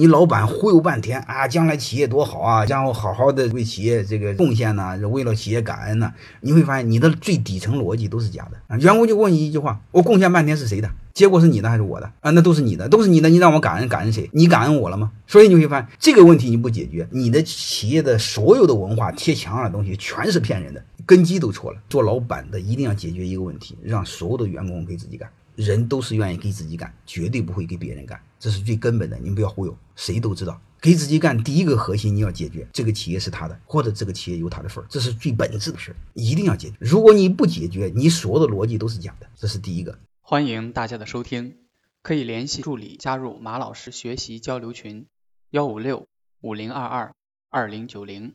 你老板忽悠半天啊，将来企业多好啊，然后好好的为企业这个贡献呢，为了企业感恩呢，你会发现你的最底层逻辑都是假的啊。员工就问你一句话：我贡献半天是谁的？结果是你的还是我的啊？那都是你的，都是你的，你让我感恩感恩谁？你感恩我了吗？所以你会发现这个问题你不解决，你的企业的所有的文化贴墙上的东西全是骗人的，根基都错了。做老板的一定要解决一个问题，让所有的员工给自己干。人都是愿意给自己干，绝对不会给别人干，这是最根本的。你不要忽悠，谁都知道，给自己干第一个核心你要解决，这个企业是他的，或者这个企业有他的份儿，这是最本质的事儿，一定要解决。如果你不解决，你所有的逻辑都是假的，这是第一个。欢迎大家的收听，可以联系助理加入马老师学习交流群，幺五六五零二二二零九零。